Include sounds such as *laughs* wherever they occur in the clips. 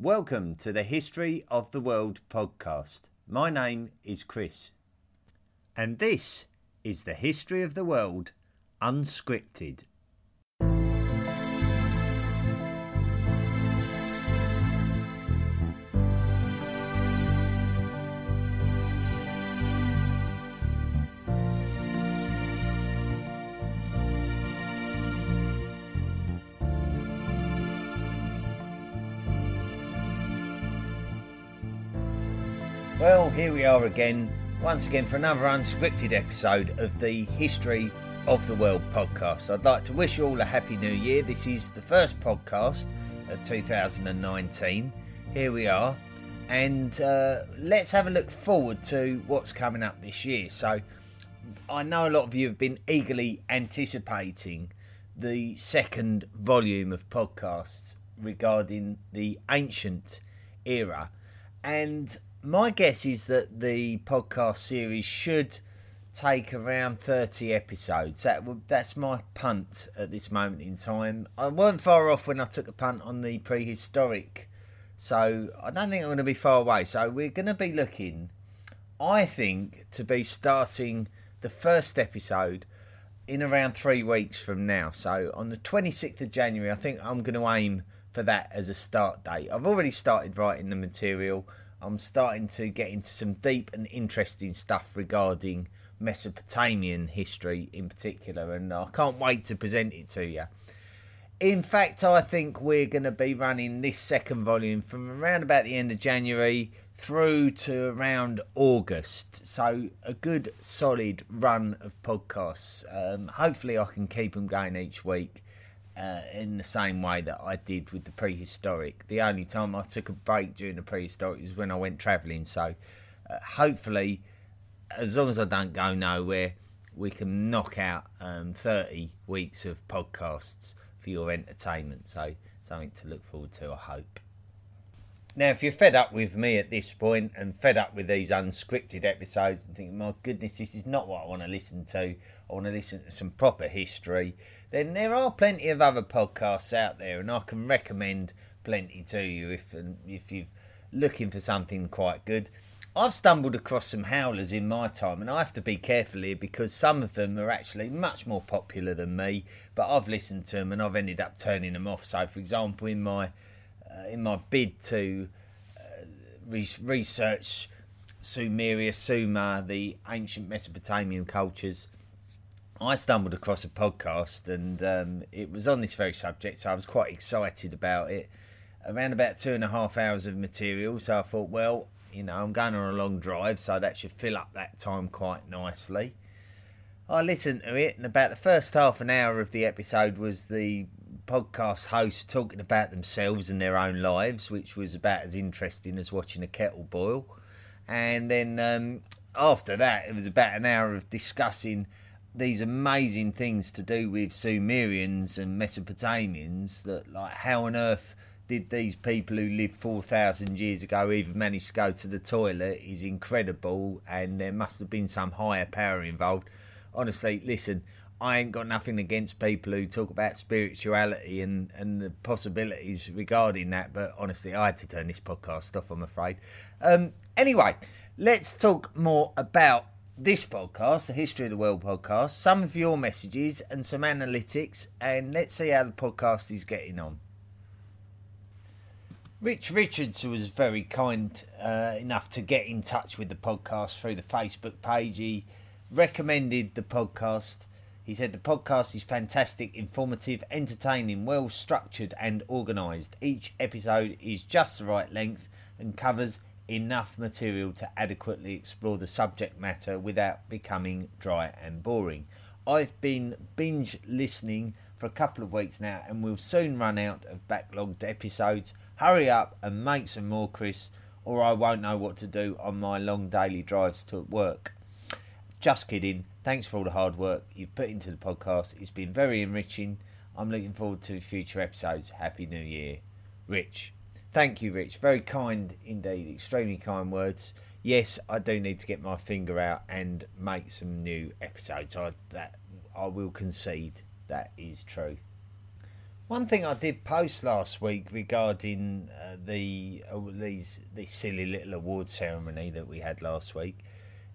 Welcome to the History of the World podcast. My name is Chris, and this is the History of the World Unscripted. Well, here we are again, once again for another unscripted episode of the History of the World podcast. I'd like to wish you all a happy new year. This is the first podcast of 2019. Here we are, and uh, let's have a look forward to what's coming up this year. So, I know a lot of you have been eagerly anticipating the second volume of podcasts regarding the ancient era. And my guess is that the podcast series should take around 30 episodes. That would, that's my punt at this moment in time. I weren't far off when I took a punt on the prehistoric. So I don't think I'm going to be far away. So we're going to be looking, I think, to be starting the first episode in around three weeks from now. So on the 26th of January, I think I'm going to aim for that as a start date. I've already started writing the material. I'm starting to get into some deep and interesting stuff regarding Mesopotamian history in particular, and I can't wait to present it to you. In fact, I think we're going to be running this second volume from around about the end of January through to around August. So, a good solid run of podcasts. Um, hopefully, I can keep them going each week uh, in the same way that I did with the prehistoric. The only time I took a break during the prehistoric is when I went travelling. So uh, hopefully, as long as I don't go nowhere, we can knock out um, 30 weeks of podcasts for your entertainment. So something to look forward to, I hope. Now, if you're fed up with me at this point and fed up with these unscripted episodes and thinking, my goodness, this is not what I want to listen to, I want to listen to some proper history, then there are plenty of other podcasts out there, and I can recommend plenty to you if um, if you're looking for something quite good. I've stumbled across some howlers in my time, and I have to be careful here because some of them are actually much more popular than me. But I've listened to them and I've ended up turning them off. So, for example, in my uh, in my bid to uh, re- research Sumeria, Sumer, the ancient Mesopotamian cultures, I stumbled across a podcast and um, it was on this very subject, so I was quite excited about it. Around about two and a half hours of material, so I thought, well, you know, I'm going on a long drive, so that should fill up that time quite nicely. I listened to it, and about the first half an hour of the episode was the podcast hosts talking about themselves and their own lives, which was about as interesting as watching a kettle boil. And then um, after that, it was about an hour of discussing these amazing things to do with Sumerians and Mesopotamians that like how on earth did these people who lived 4,000 years ago even manage to go to the toilet is incredible and there must have been some higher power involved. Honestly, listen, I ain't got nothing against people who talk about spirituality and, and the possibilities regarding that, but honestly, I had to turn this podcast off, I'm afraid. Um, anyway, let's talk more about this podcast, the History of the World podcast, some of your messages and some analytics, and let's see how the podcast is getting on. Rich Richards was very kind uh, enough to get in touch with the podcast through the Facebook page. He recommended the podcast. He said the podcast is fantastic, informative, entertaining, well structured, and organised. Each episode is just the right length and covers enough material to adequately explore the subject matter without becoming dry and boring. I've been binge listening for a couple of weeks now and will soon run out of backlogged episodes. Hurry up and make some more, Chris, or I won't know what to do on my long daily drives to work. Just kidding. Thanks for all the hard work you've put into the podcast. It's been very enriching. I'm looking forward to future episodes. Happy New Year. Rich. Thank you, Rich. Very kind indeed. Extremely kind words. Yes, I do need to get my finger out and make some new episodes. I that I will concede that is true. One thing I did post last week regarding uh, the uh, these this silly little award ceremony that we had last week,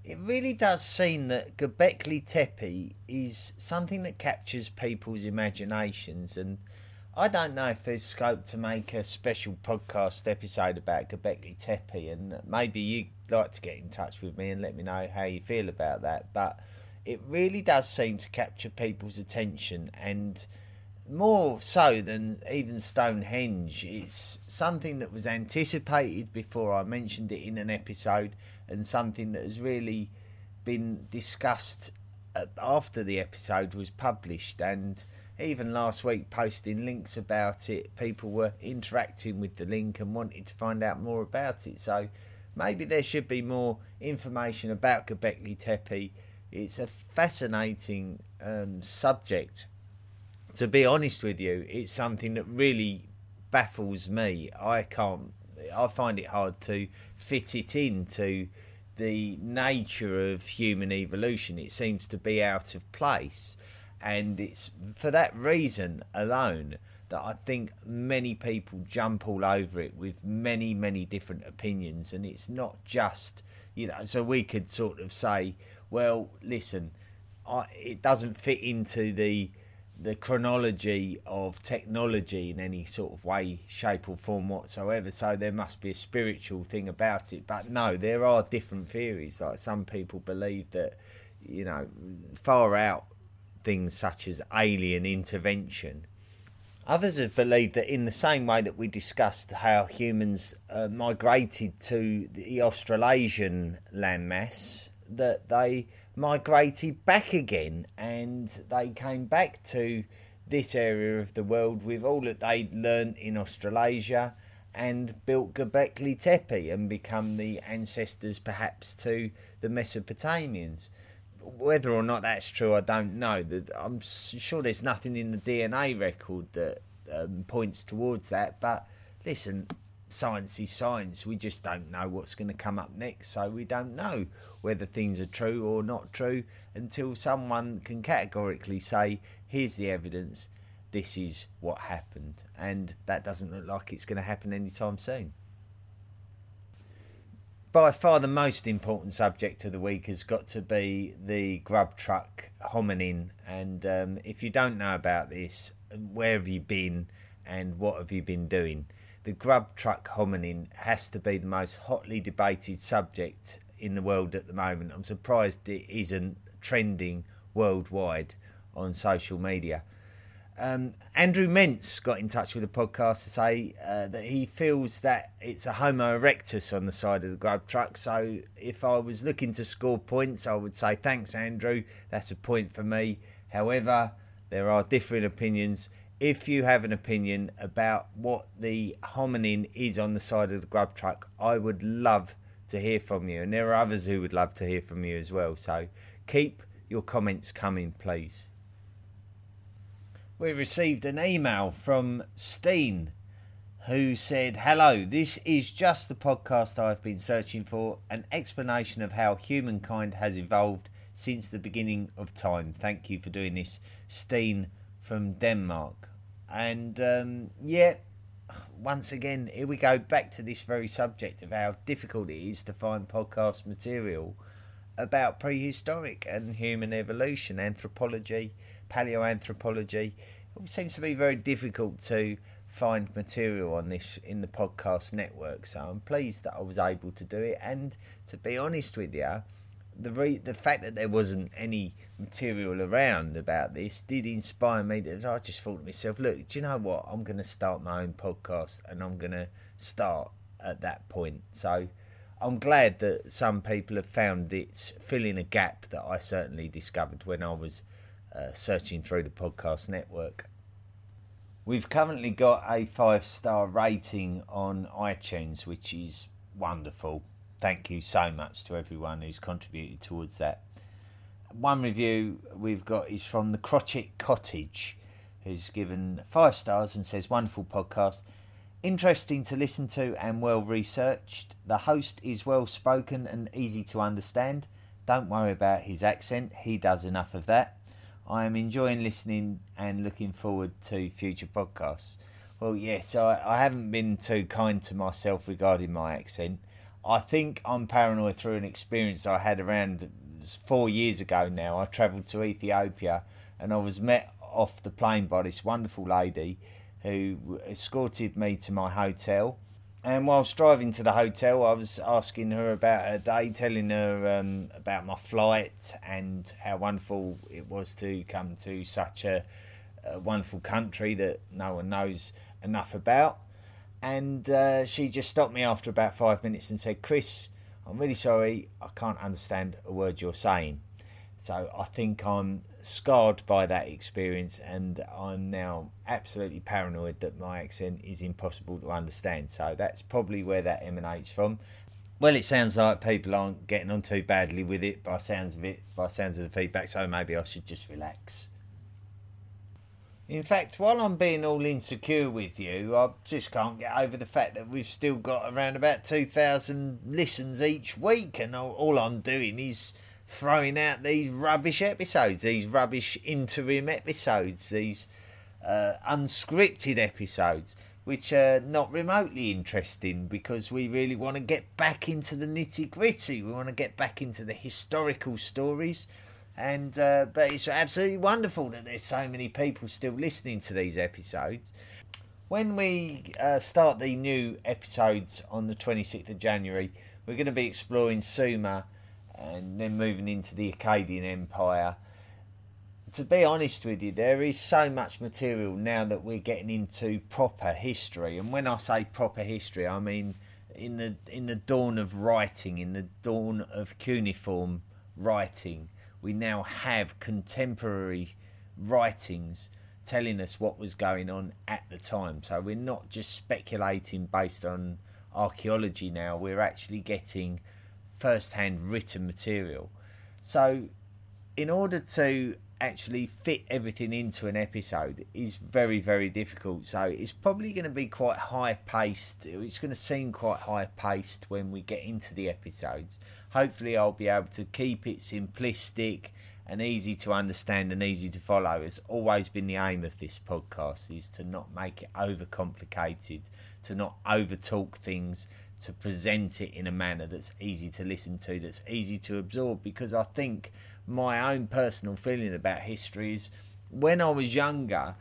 it really does seem that Göbekli Tepe is something that captures people's imaginations, and I don't know if there's scope to make a special podcast episode about Göbekli Tepe, and maybe you'd like to get in touch with me and let me know how you feel about that, but it really does seem to capture people's attention and more so than even Stonehenge. It's something that was anticipated before I mentioned it in an episode, and something that has really been discussed after the episode was published. And even last week, posting links about it, people were interacting with the link and wanting to find out more about it. So maybe there should be more information about Göbekli Tepe. It's a fascinating um, subject to be honest with you, it's something that really baffles me. I can't. I find it hard to fit it into the nature of human evolution. It seems to be out of place, and it's for that reason alone that I think many people jump all over it with many, many different opinions, and it's not just you know. So we could sort of say, well, listen, I, it doesn't fit into the the chronology of technology in any sort of way, shape, or form whatsoever. So there must be a spiritual thing about it. But no, there are different theories. Like some people believe that, you know, far out things such as alien intervention. Others have believed that, in the same way that we discussed how humans uh, migrated to the Australasian landmass, that they migrated back again and they came back to this area of the world with all that they'd learnt in Australasia and built Göbekli Tepe and become the ancestors perhaps to the Mesopotamians. Whether or not that's true, I don't know. I'm sure there's nothing in the DNA record that um, points towards that. But listen, science is science. We just don't know what's going to come up next, so we don't know whether things are true or not true until someone can categorically say, here's the evidence, this is what happened. And that doesn't look like it's going to happen anytime soon. By far, the most important subject of the week has got to be the grub truck hominin. And um, if you don't know about this, where have you been and what have you been doing? The grub truck hominin has to be the most hotly debated subject in the world at the moment. I'm surprised it isn't trending worldwide on social media. Um, Andrew Mentz got in touch with the podcast to say uh, that he feels that it's a Homo erectus on the side of the grub truck. So if I was looking to score points, I would say thanks, Andrew. That's a point for me. However, there are different opinions if you have an opinion about what the hominin is on the side of the grub truck, I would love to hear from you. And there are others who would love to hear from you as well. So keep your comments coming, please. We received an email from Steen who said, Hello, this is just the podcast I've been searching for an explanation of how humankind has evolved since the beginning of time. Thank you for doing this, Steen from Denmark. And um, yeah, once again, here we go back to this very subject of how difficult it is to find podcast material about prehistoric and human evolution, anthropology, paleoanthropology. It seems to be very difficult to find material on this in the podcast network. So I'm pleased that I was able to do it. And to be honest with you, the re- the fact that there wasn't any material around about this did inspire me. That I just thought to myself, look, do you know what? I'm going to start my own podcast, and I'm going to start at that point. So I'm glad that some people have found it filling a gap that I certainly discovered when I was uh, searching through the podcast network. We've currently got a five star rating on iTunes, which is wonderful thank you so much to everyone who's contributed towards that. One review we've got is from the Crotchet Cottage, who's given five stars and says, Wonderful podcast. Interesting to listen to and well researched. The host is well spoken and easy to understand. Don't worry about his accent, he does enough of that. I am enjoying listening and looking forward to future podcasts. Well, yeah, so I, I haven't been too kind to myself regarding my accent. I think I'm paranoid through an experience I had around four years ago now. I travelled to Ethiopia and I was met off the plane by this wonderful lady who escorted me to my hotel. And whilst driving to the hotel, I was asking her about her day, telling her um, about my flight and how wonderful it was to come to such a, a wonderful country that no one knows enough about. And uh, she just stopped me after about five minutes and said, Chris, I'm really sorry, I can't understand a word you're saying. So I think I'm scarred by that experience, and I'm now absolutely paranoid that my accent is impossible to understand. So that's probably where that emanates from. Well, it sounds like people aren't getting on too badly with it by sounds of it, by sounds of the feedback. So maybe I should just relax. In fact, while I'm being all insecure with you, I just can't get over the fact that we've still got around about 2,000 listens each week, and all, all I'm doing is throwing out these rubbish episodes, these rubbish interim episodes, these uh, unscripted episodes, which are not remotely interesting because we really want to get back into the nitty gritty. We want to get back into the historical stories. And uh, but it's absolutely wonderful that there's so many people still listening to these episodes. When we uh, start the new episodes on the 26th of January, we're going to be exploring Sumer and then moving into the Akkadian Empire. To be honest with you, there is so much material now that we're getting into proper history. And when I say proper history, I mean in the in the dawn of writing, in the dawn of cuneiform writing, we now have contemporary writings telling us what was going on at the time. So we're not just speculating based on archaeology now, we're actually getting first hand written material. So, in order to actually fit everything into an episode is very very difficult. So it's probably going to be quite high paced it's going to seem quite high paced when we get into the episodes. Hopefully i'll be able to keep it simplistic and easy to understand and easy to follow. It's always been the aim of this podcast is to not make it overcomplicated to not over talk things to present it in a manner that's easy to listen to, that's easy to absorb. Because I think my own personal feeling about history is when I was younger,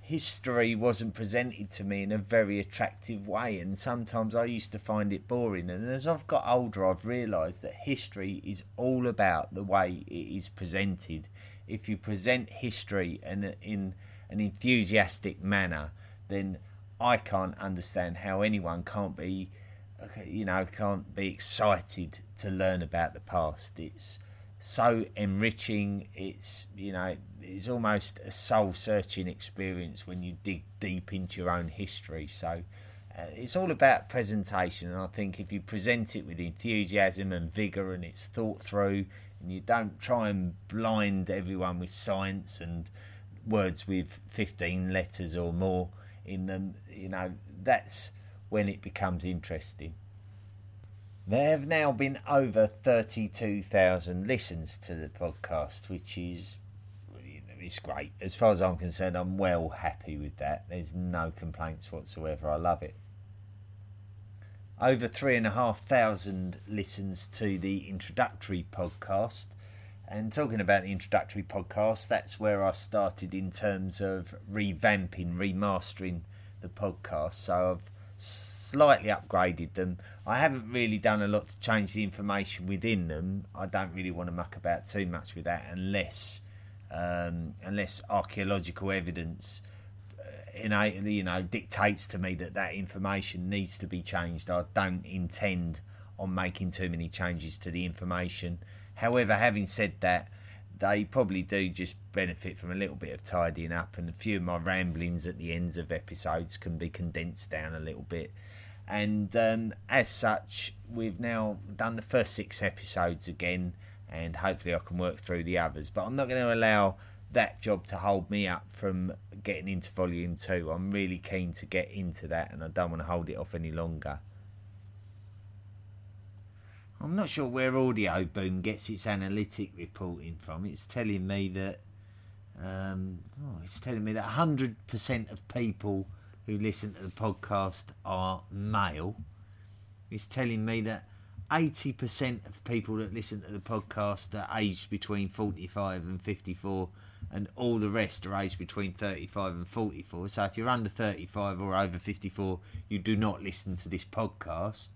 history wasn't presented to me in a very attractive way, and sometimes I used to find it boring. And as I've got older, I've realised that history is all about the way it is presented. If you present history in, in an enthusiastic manner, then I can't understand how anyone can't be you know, can't be excited to learn about the past. It's so enriching. It's you know, it's almost a soul searching experience when you dig deep into your own history. So. Uh, it's all about presentation, and I think if you present it with enthusiasm and vigour, and it's thought through, and you don't try and blind everyone with science and words with 15 letters or more in them, you know, that's when it becomes interesting. There have now been over 32,000 listens to the podcast, which is it's great. As far as I'm concerned, I'm well happy with that. There's no complaints whatsoever. I love it. Over three and a half thousand listens to the introductory podcast. And talking about the introductory podcast, that's where I started in terms of revamping, remastering the podcast. So I've slightly upgraded them. I haven't really done a lot to change the information within them. I don't really want to muck about too much with that unless um, unless archaeological evidence uh, you know dictates to me that that information needs to be changed. I don't intend on making too many changes to the information. However, having said that, they probably do just benefit from a little bit of tidying up, and a few of my ramblings at the ends of episodes can be condensed down a little bit. And um, as such, we've now done the first six episodes again, and hopefully, I can work through the others. But I'm not going to allow that job to hold me up from getting into volume two. I'm really keen to get into that, and I don't want to hold it off any longer. I'm not sure where Audio Boom gets its analytic reporting from. It's telling me that Um, oh, it's telling me that 100% of people who listen to the podcast are male. It's telling me that 80% of people that listen to the podcast are aged between 45 and 54, and all the rest are aged between 35 and 44. So if you're under 35 or over 54, you do not listen to this podcast.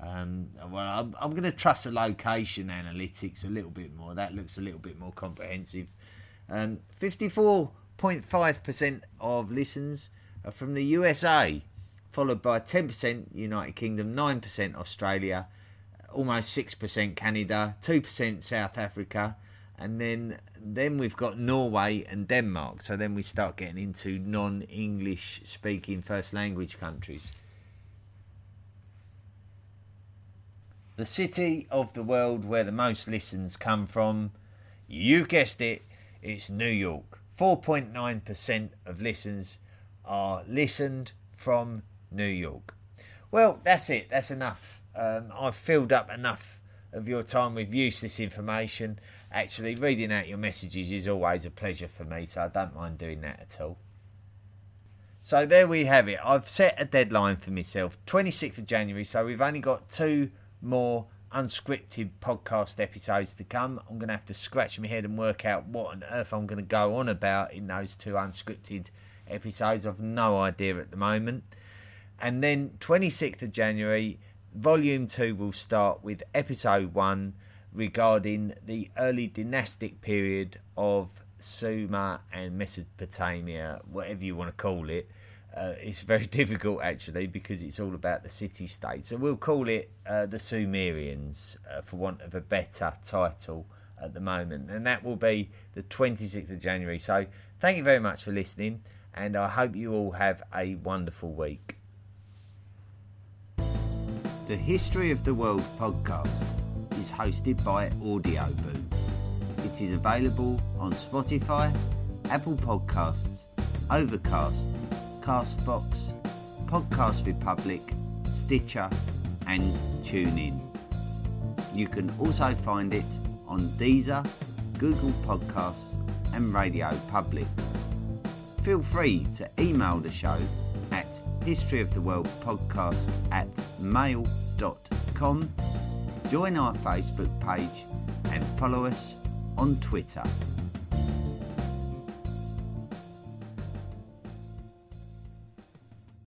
Um, well, I'm, I'm going to trust the location analytics a little bit more. That looks a little bit more comprehensive. Um, 54.5% of listens are from the USA, followed by 10% United Kingdom, 9% Australia, almost 6% Canada, 2% South Africa, and then then we've got Norway and Denmark. So then we start getting into non-English speaking first language countries. The city of the world where the most listens come from, you guessed it, it's New York. 4.9% of listens are listened from New York. Well, that's it. That's enough. Um, I've filled up enough of your time with useless information. Actually, reading out your messages is always a pleasure for me, so I don't mind doing that at all. So there we have it. I've set a deadline for myself, 26th of January. So we've only got two more unscripted podcast episodes to come. I'm going to have to scratch my head and work out what on earth I'm going to go on about in those two unscripted episodes. I've no idea at the moment. And then 26th of January, volume 2 will start with episode 1 regarding the early dynastic period of Sumer and Mesopotamia, whatever you want to call it. Uh, it's very *laughs* difficult actually because it's all about the city state. So we'll call it uh, the Sumerians uh, for want of a better title at the moment. And that will be the 26th of January. So thank you very much for listening and I hope you all have a wonderful week. The History of the World podcast is hosted by Audioboom. It is available on Spotify, Apple Podcasts, Overcast, Castbox, Podcast Republic, Stitcher, and TuneIn. You can also find it on Deezer, Google Podcasts, and Radio Public. Feel free to email the show at historyoftheworldpodcast at mail.com, join our Facebook page, and follow us on Twitter.